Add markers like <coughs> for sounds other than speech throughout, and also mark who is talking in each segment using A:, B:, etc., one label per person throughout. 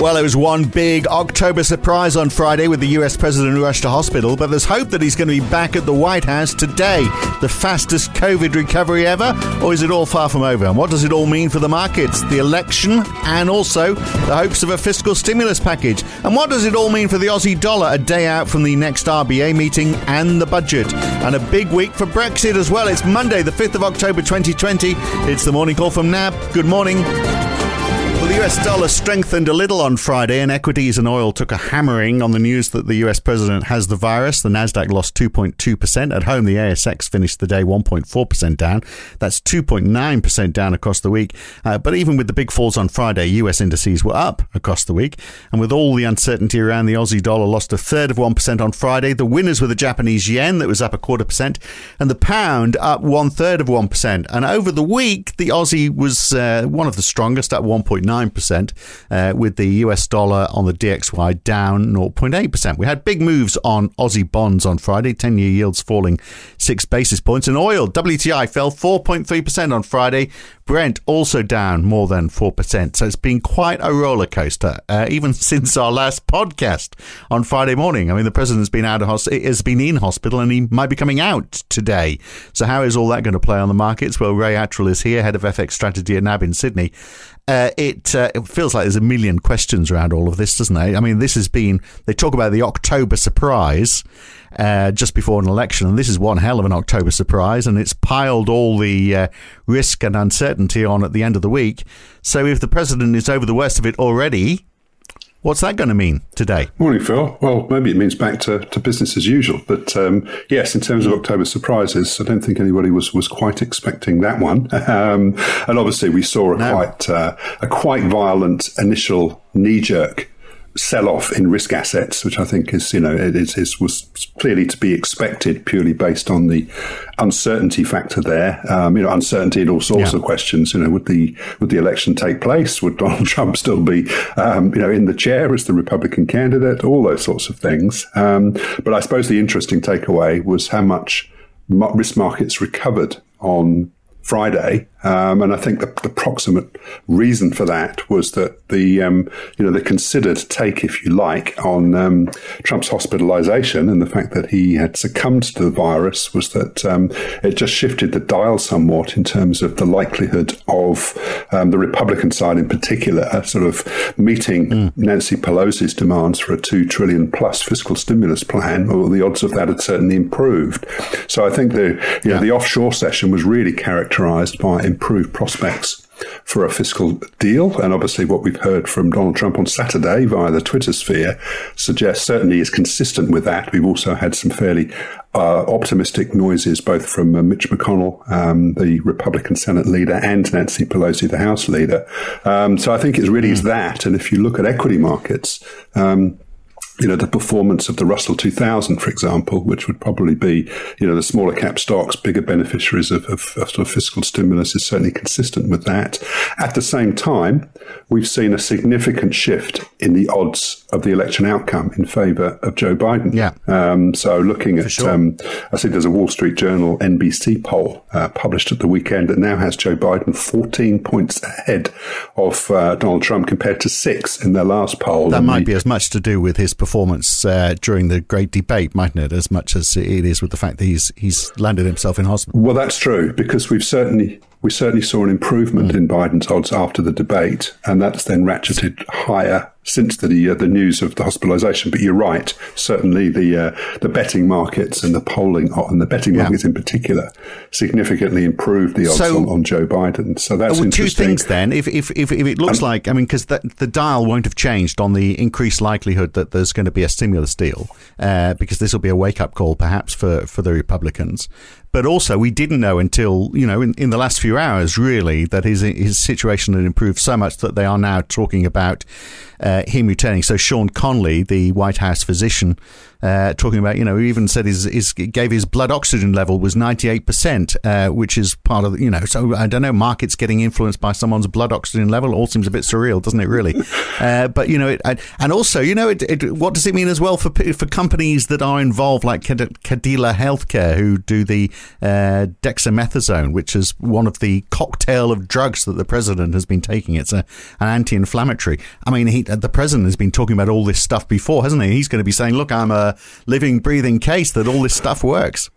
A: Well, it was one big October surprise on Friday with the US president rushed to hospital, but there's hope that he's going to be back at the White House today. The fastest COVID recovery ever, or is it all far from over? And what does it all mean for the markets, the election, and also the hopes of a fiscal stimulus package? And what does it all mean for the Aussie dollar a day out from the next RBA meeting and the budget? And a big week for Brexit as well. It's Monday, the 5th of October 2020. It's the morning call from NAB. Good morning. The US dollar strengthened a little on Friday, and equities and oil took a hammering on the news that the US president has the virus. The Nasdaq lost 2.2%. At home, the ASX finished the day 1.4% down. That's 2.9% down across the week. Uh, but even with the big falls on Friday, US indices were up across the week. And with all the uncertainty around the Aussie dollar, lost a third of 1% on Friday. The winners were the Japanese yen, that was up a quarter percent, and the pound up one third of 1%. And over the week, the Aussie was uh, one of the strongest at 1.9 0.9%, uh, with the US dollar on the DXY down 0.8%. We had big moves on Aussie bonds on Friday, 10 year yields falling six basis points. And oil, WTI, fell 4.3% on Friday. Brent also down more than 4%. So it's been quite a roller coaster, uh, even <laughs> since our last podcast on Friday morning. I mean, the president's been out of hospital, has been in hospital, and he might be coming out today. So how is all that going to play on the markets? Well, Ray Attrill is here, head of FX strategy at NAB in Sydney. Uh, it, uh, it feels like there's a million questions around all of this, doesn't it? I mean, this has been, they talk about the October surprise uh, just before an election, and this is one hell of an October surprise, and it's piled all the uh, risk and uncertainty on at the end of the week. So if the president is over the worst of it already, What's that going to mean today?
B: Morning, Phil. Well, maybe it means back to, to business as usual. But um, yes, in terms of October surprises, I don't think anybody was, was quite expecting that one. <laughs> Um, and obviously, we saw a no. quite uh, a quite violent initial knee jerk sell off in risk assets, which I think is, you know, it is, is, was clearly to be expected purely based on the uncertainty factor there. Um, you know, uncertainty in all sorts yeah. of questions. You know, would the would the election take place? Would Donald <laughs> Trump still be, um, you know, in the chair as the Republican candidate? All those sorts of things. Um, but I suppose the interesting takeaway was how much risk markets recovered on Friday, um, and I think the, the, proximate reason for that was that the um, you know the considered take, if you like, on um, Trump's hospitalisation and the fact that he had succumbed to the virus was that um, it just shifted the dial somewhat in terms of the likelihood of um, the Republican side, in particular, sort of meeting mm. Nancy Pelosi's demands for a two trillion plus fiscal stimulus plan. Or the odds of that had certainly improved. So I think the you yeah. know, the offshore session was really characterised by improved prospects for a fiscal deal. And obviously, what we've heard from Donald Trump on Saturday via the Twitter sphere suggests certainly is consistent with that. We've also had some fairly uh, optimistic noises both from uh, Mitch McConnell, um, the Republican Senate leader, and Nancy Pelosi, the House leader. Um, so I think it really is hmm. that. And if you look at equity markets, um, you know, the performance of the Russell 2000, for example, which would probably be, you know, the smaller cap stocks, bigger beneficiaries of, of, of, sort of fiscal stimulus is certainly consistent with that. At the same time, we've seen a significant shift in the odds of the election outcome in favor of Joe Biden.
A: Yeah.
B: Um, so looking at, sure. um, I think there's a Wall Street Journal NBC poll uh, published at the weekend that now has Joe Biden 14 points ahead of uh, Donald Trump compared to six in their last poll.
A: That might the, be as much to do with his performance performance uh, during the great debate, mightn't it? As much as it is with the fact that he's he's landed himself in hospital.
B: Well, that's true because we've certainly we certainly saw an improvement mm. in Biden's odds after the debate, and that's then ratcheted higher since the uh, the news of the hospitalisation. But you're right, certainly the uh, the betting markets and the polling and the betting yeah. markets in particular significantly improved the odds so, on, on, Joe Biden. So that's well,
A: two things then. If if if, if it looks um, like, I mean, because the, the dial won't have changed on the increased likelihood that there's going to be a stimulus deal, uh, because this will be a wake up call perhaps for for the Republicans. But also, we didn't know until you know in, in the last few hours, really, that his his situation had improved so much that they are now talking about uh, Uh, him returning. So Sean Conley, the White House physician, uh, talking about, you know, he even said his, his gave his blood oxygen level was 98%, uh, which is part of, you know, so I don't know, markets getting influenced by someone's blood oxygen level all seems a bit surreal, doesn't it, really? <laughs> uh, but, you know, it, and also, you know, it, it, what does it mean as well for for companies that are involved, like Cadila Healthcare, who do the uh, dexamethasone, which is one of the cocktail of drugs that the president has been taking. It's a, an anti-inflammatory. I mean, he, the president has been talking about all this stuff before, hasn't he? He's going to be saying, "Look, I'm a living, breathing case that all this stuff works."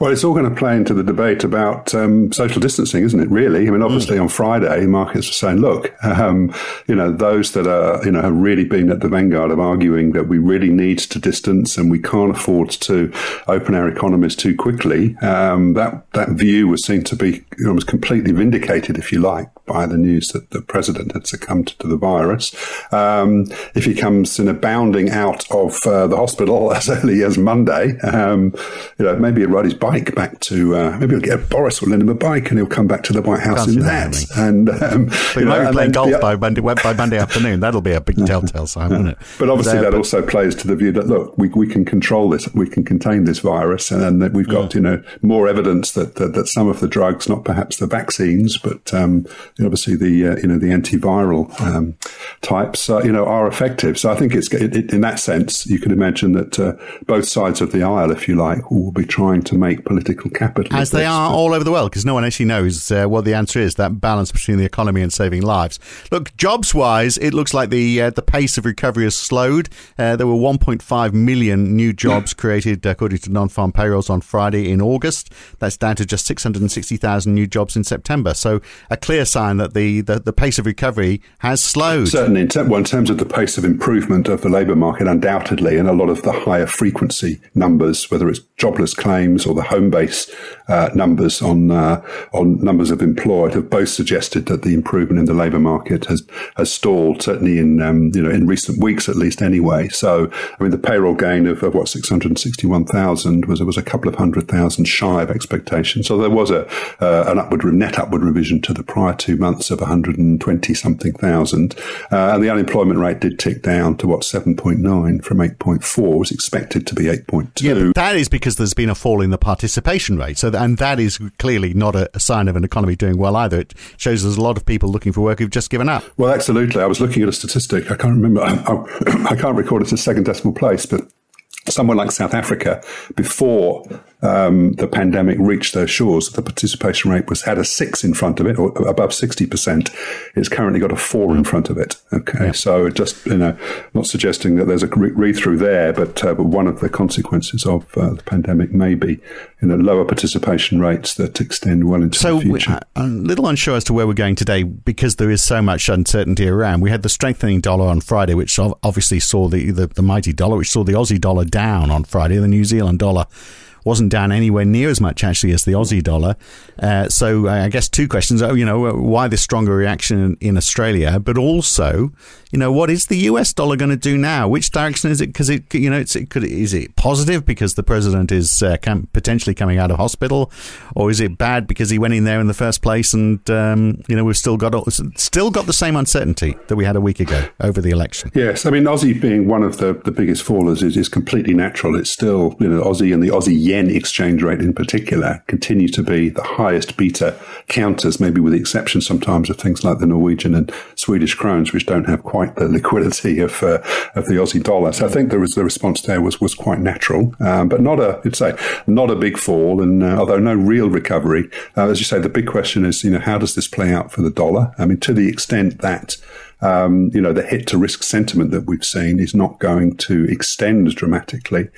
B: Well, it's all going to play into the debate about um, social distancing, isn't it? Really, I mean, obviously mm. on Friday, markets are saying, "Look, um, you know, those that are, you know, have really been at the vanguard of arguing that we really need to distance and we can't afford to open our economies too quickly." Um, that that view was seen to be almost completely vindicated, if you like, by the news that the president had succumbed to the virus. Um, if he comes in a bounding out of uh, the hospital <laughs> as early as Monday, um, you know, maybe a his bike back to uh, maybe he'll get Boris will lend him a bike and he'll come back to the White House Can't in that. And
A: um, he might know, be playing golf the, by Monday by Monday afternoon. That'll be a big <laughs> telltale sign, won't it?
B: But obviously, but, that but, also plays to the view that look, we, we can control this, we can contain this virus, and, and that we've got yeah. you know more evidence that, that, that some of the drugs, not perhaps the vaccines, but um, obviously the uh, you know the antiviral um, types, uh, you know, are effective. So I think it's it, it, in that sense, you can imagine that uh, both sides of the aisle, if you like, will be trying to make political capital.
A: As they are all over the world, because no one actually knows uh, what the answer is, that balance between the economy and saving lives. Look, jobs wise, it looks like the uh, the pace of recovery has slowed. Uh, there were 1.5 million new jobs <laughs> created, according to non farm payrolls, on Friday in August. That's down to just 660,000 new jobs in September. So a clear sign that the, the, the pace of recovery has slowed.
B: Certainly, in, ter- well, in terms of the pace of improvement of the labour market, undoubtedly, and a lot of the higher frequency numbers, whether it's jobless claims or the Homebase uh, numbers on uh, on numbers of employed have both suggested that the improvement in the labour market has has stalled. Certainly in um, you know in recent weeks at least anyway. So I mean the payroll gain of, of what six hundred sixty one thousand was was a couple of hundred thousand shy of expectation. So there was a uh, an upward net upward revision to the prior two months of one hundred and twenty something thousand, uh, and the unemployment rate did tick down to what seven point nine from eight point four was expected to be eight point two.
A: Yeah, that is because there's been a fall in the participation rate. So, and that is clearly not a, a, sign of an economy doing well either. It shows there's a lot of people looking for work who've just given up.
B: Well, absolutely. I was looking at a statistic. I can't remember. I, I, <coughs> can't record it a second decimal place, but somewhere like South Africa, before um, the pandemic reached their shores, the participation rate was had a six in front of it, or above sixty percent. It's currently got a four in front of it. Okay, yeah. so just you know, not suggesting that there's a read through there, but uh, but one of the consequences of uh, the pandemic may be you know lower participation rates that extend well into
A: so
B: the future.
A: So I'm a little unsure as to where we're going today because there is so much uncertainty around. We had the strengthening dollar on Friday, which obviously saw the, the, the mighty dollar, which saw the Aussie dollar down on Friday, the New Zealand dollar wasn't down anywhere near as much actually as the Aussie dollar. Uh, so uh, I guess two questions. Oh, you know, uh, why this stronger reaction in, Australia, but also, you know, what is the US dollar going to do now? Which direction is it? Because it, you know, it's, it could is it positive because the president is uh, potentially coming out of hospital, or is it bad because he went in there in the first place and um, you know we've still got still got the same uncertainty that we had a week ago over the election?
B: Yes, I mean Aussie being one of the, the biggest fallers is, is completely natural. It's still you know Aussie and the Aussie yen exchange rate in particular continue to be the highest beta counters, maybe with the exception sometimes of things like the Norwegian and Swedish crowns, which don't have quite the liquidity of uh, of the Aussie dollar. So I think there was the response there was was quite natural, um, but not a, I'd say, not a big fall. And uh, although no real recovery, uh, as you say, the big question is, you know, how does this play out for the dollar? I mean, to the extent that um, you know, the hit to risk sentiment that we've seen is not going to extend dramatically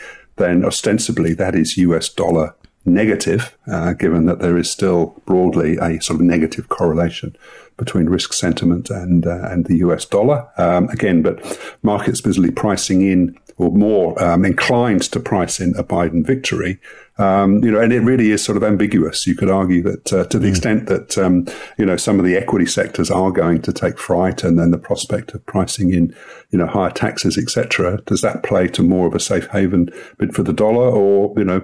B: then ostensibly that is US dollar negative, uh, given that there is still broadly a sort of negative correlation between risk sentiment and uh, and the US dollar. Um, again, but markets busily pricing in or more um, inclined to price in a Biden victory. Um, you know, and it really is sort of ambiguous. You could argue that uh, to the mm. extent that um, you know some of the equity sectors are going to take fright, and then the prospect of pricing in you know higher taxes, etc. Does that play to more of a safe haven bid for the dollar, or you know,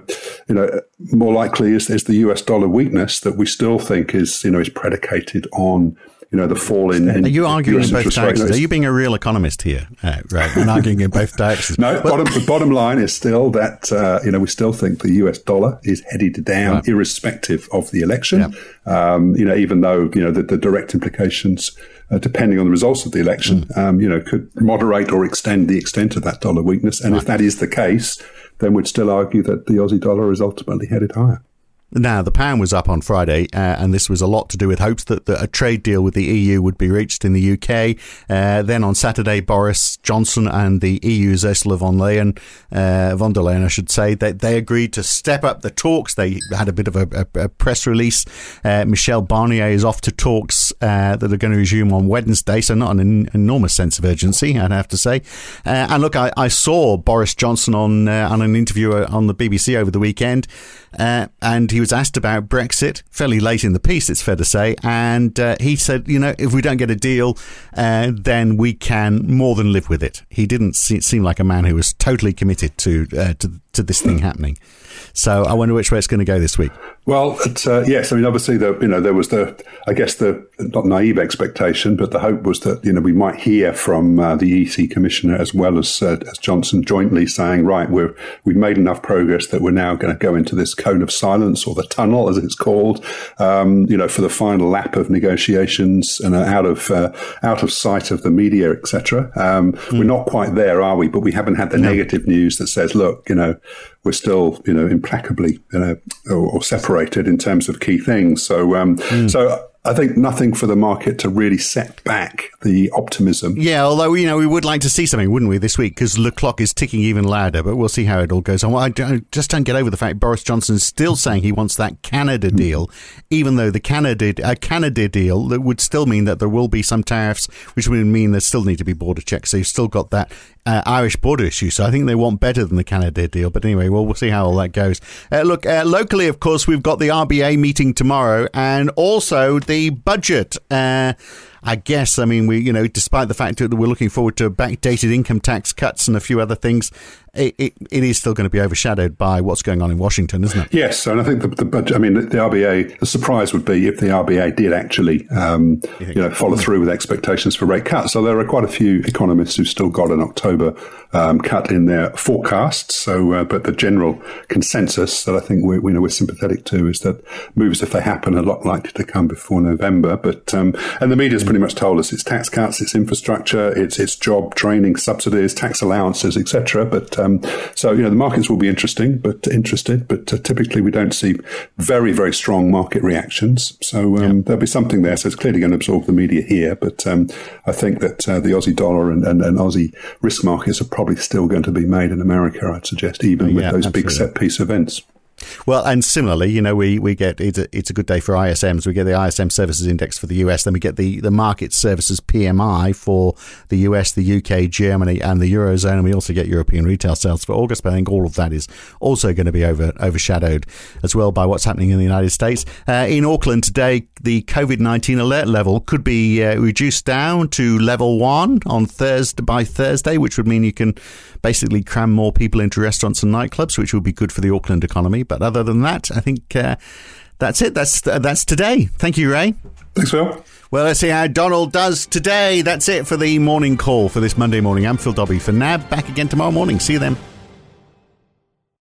B: you know, more likely is, is the U.S. dollar weakness that we still think is you know is predicated on you know, the fall in. in
A: Are you arguing in both directions? Are you being a real economist here? Uh, right, and arguing in both directions. <laughs>
B: no, bottom, the bottom line is still that uh, you know we still think the US dollar is headed down, right. irrespective of the election. Yeah. Um, you know, even though you know the, the direct implications. Uh, depending on the results of the election, mm. um, you know, could moderate or extend the extent of that dollar weakness. And right. if that is the case, then we'd still argue that the Aussie dollar is ultimately headed higher.
A: Now, the pound was up on Friday, uh, and this was a lot to do with hopes that, a trade deal with the EU would be reached in the UK. Uh, then on Saturday, Boris Johnson and the EU's Ursula von Leyen, uh, von der Leyen, I should say, they, they agreed to step up the talks. They had a bit of a, a, a press release. Uh, Michel Barnier is off to talks uh, that are going to resume on Wednesday, so not an enormous sense of urgency, I'd have to say. Uh, and look, I, I, saw Boris Johnson on on an interview on the BBC over the weekend, and he was asked about Brexit fairly late in the piece, it's fair to say, and uh, he said, you know, if we don't get a deal, uh, then we can more than live with it. He didn't see, seem like a man who was totally committed to uh, to, to this thing happening. So I wonder which way it's going to go this week.
B: Well, uh, yes, I mean, obviously, the, you know, there was the, I guess the not naive expectation, but the hope was that you know we might hear from uh, the EC commissioner as well as uh, as Johnson jointly saying, right, we're we've made enough progress that we're now going to go into this cone of silence or the tunnel, as it's called, um, you know, for the final lap of negotiations and out of uh, out of sight of the media, etc. Um, mm. We're not quite there, are we? But we haven't had the no. negative news that says, look, you know, we're still, you know, implacably, you know, or, or separated in terms of key things. So, um, mm. so I think nothing for the market to really set back the optimism.
A: Yeah, although you know we would like to see something, wouldn't we, this week? Because the clock is ticking even louder. But we'll see how it all goes on. Well, I, I, just don't get over the fact Boris Johnson is still saying he wants that Canada hmm. deal, even though the Canada a Canada deal that would still mean that there will be some tariffs, which would mean there still need to be border checks. So you've still got that uh, Irish border issue. So I think they want better than the Canada deal. But anyway, well, we'll see how all that goes. Uh, look, uh, locally, of course, we've got the RBA meeting tomorrow, and also the budget. Uh, I guess, I mean, we, you know, despite the fact that we're looking forward to backdated income tax cuts and a few other things, it, it, it is still going to be overshadowed by what's going on in Washington, isn't it?
B: Yes, and I think the, the budget. I mean, the, RBA. The surprise would be if the RBA did actually, um, you, you, know, follow through with expectations for rate cuts. So there are quite a few economists who've still got an October um, cut in their forecasts. So, uh, but the general consensus that I think we're, we know we're sympathetic to is that moves, if they happen, are not likely to come before November. But um, and the media's pretty much told us it's tax cuts, it's infrastructure, it's it's job training subsidies, tax allowances, etc. But um, so you know the markets will be interesting, but interested. But uh, typically we don't see very very strong market reactions. So um, yeah. there'll be something there. So it's clearly going to absorb the media here. But um, I think that uh, the Aussie dollar and, and, and Aussie risk markets are probably still going to be made in America. I'd suggest even with those absolutely. big set piece events.
A: Well, and similarly, you know, we, we get it's a, it's a good day for ISMs. We get the ISM Services Index for the US, then we get the, the Markit Services PMI for the US, the UK, Germany, and the Eurozone. And we also get European retail sales for August. But I think all of that is also going to be over overshadowed as well by what's happening in the United States. Uh, in Auckland today, the COVID 19 alert level could be uh, reduced down to level one on Thursday by Thursday, which would mean you can basically cram more people into restaurants and nightclubs, which would be good for the Auckland economy. But other than that, I think uh, that's it. That's uh, that's today. Thank you, Ray.
B: Thanks, Phil.
A: Well, let's see how Donald does today. That's it for the morning call for this Monday morning. I'm Phil Dobbie for NAB. Back again tomorrow morning. See you then.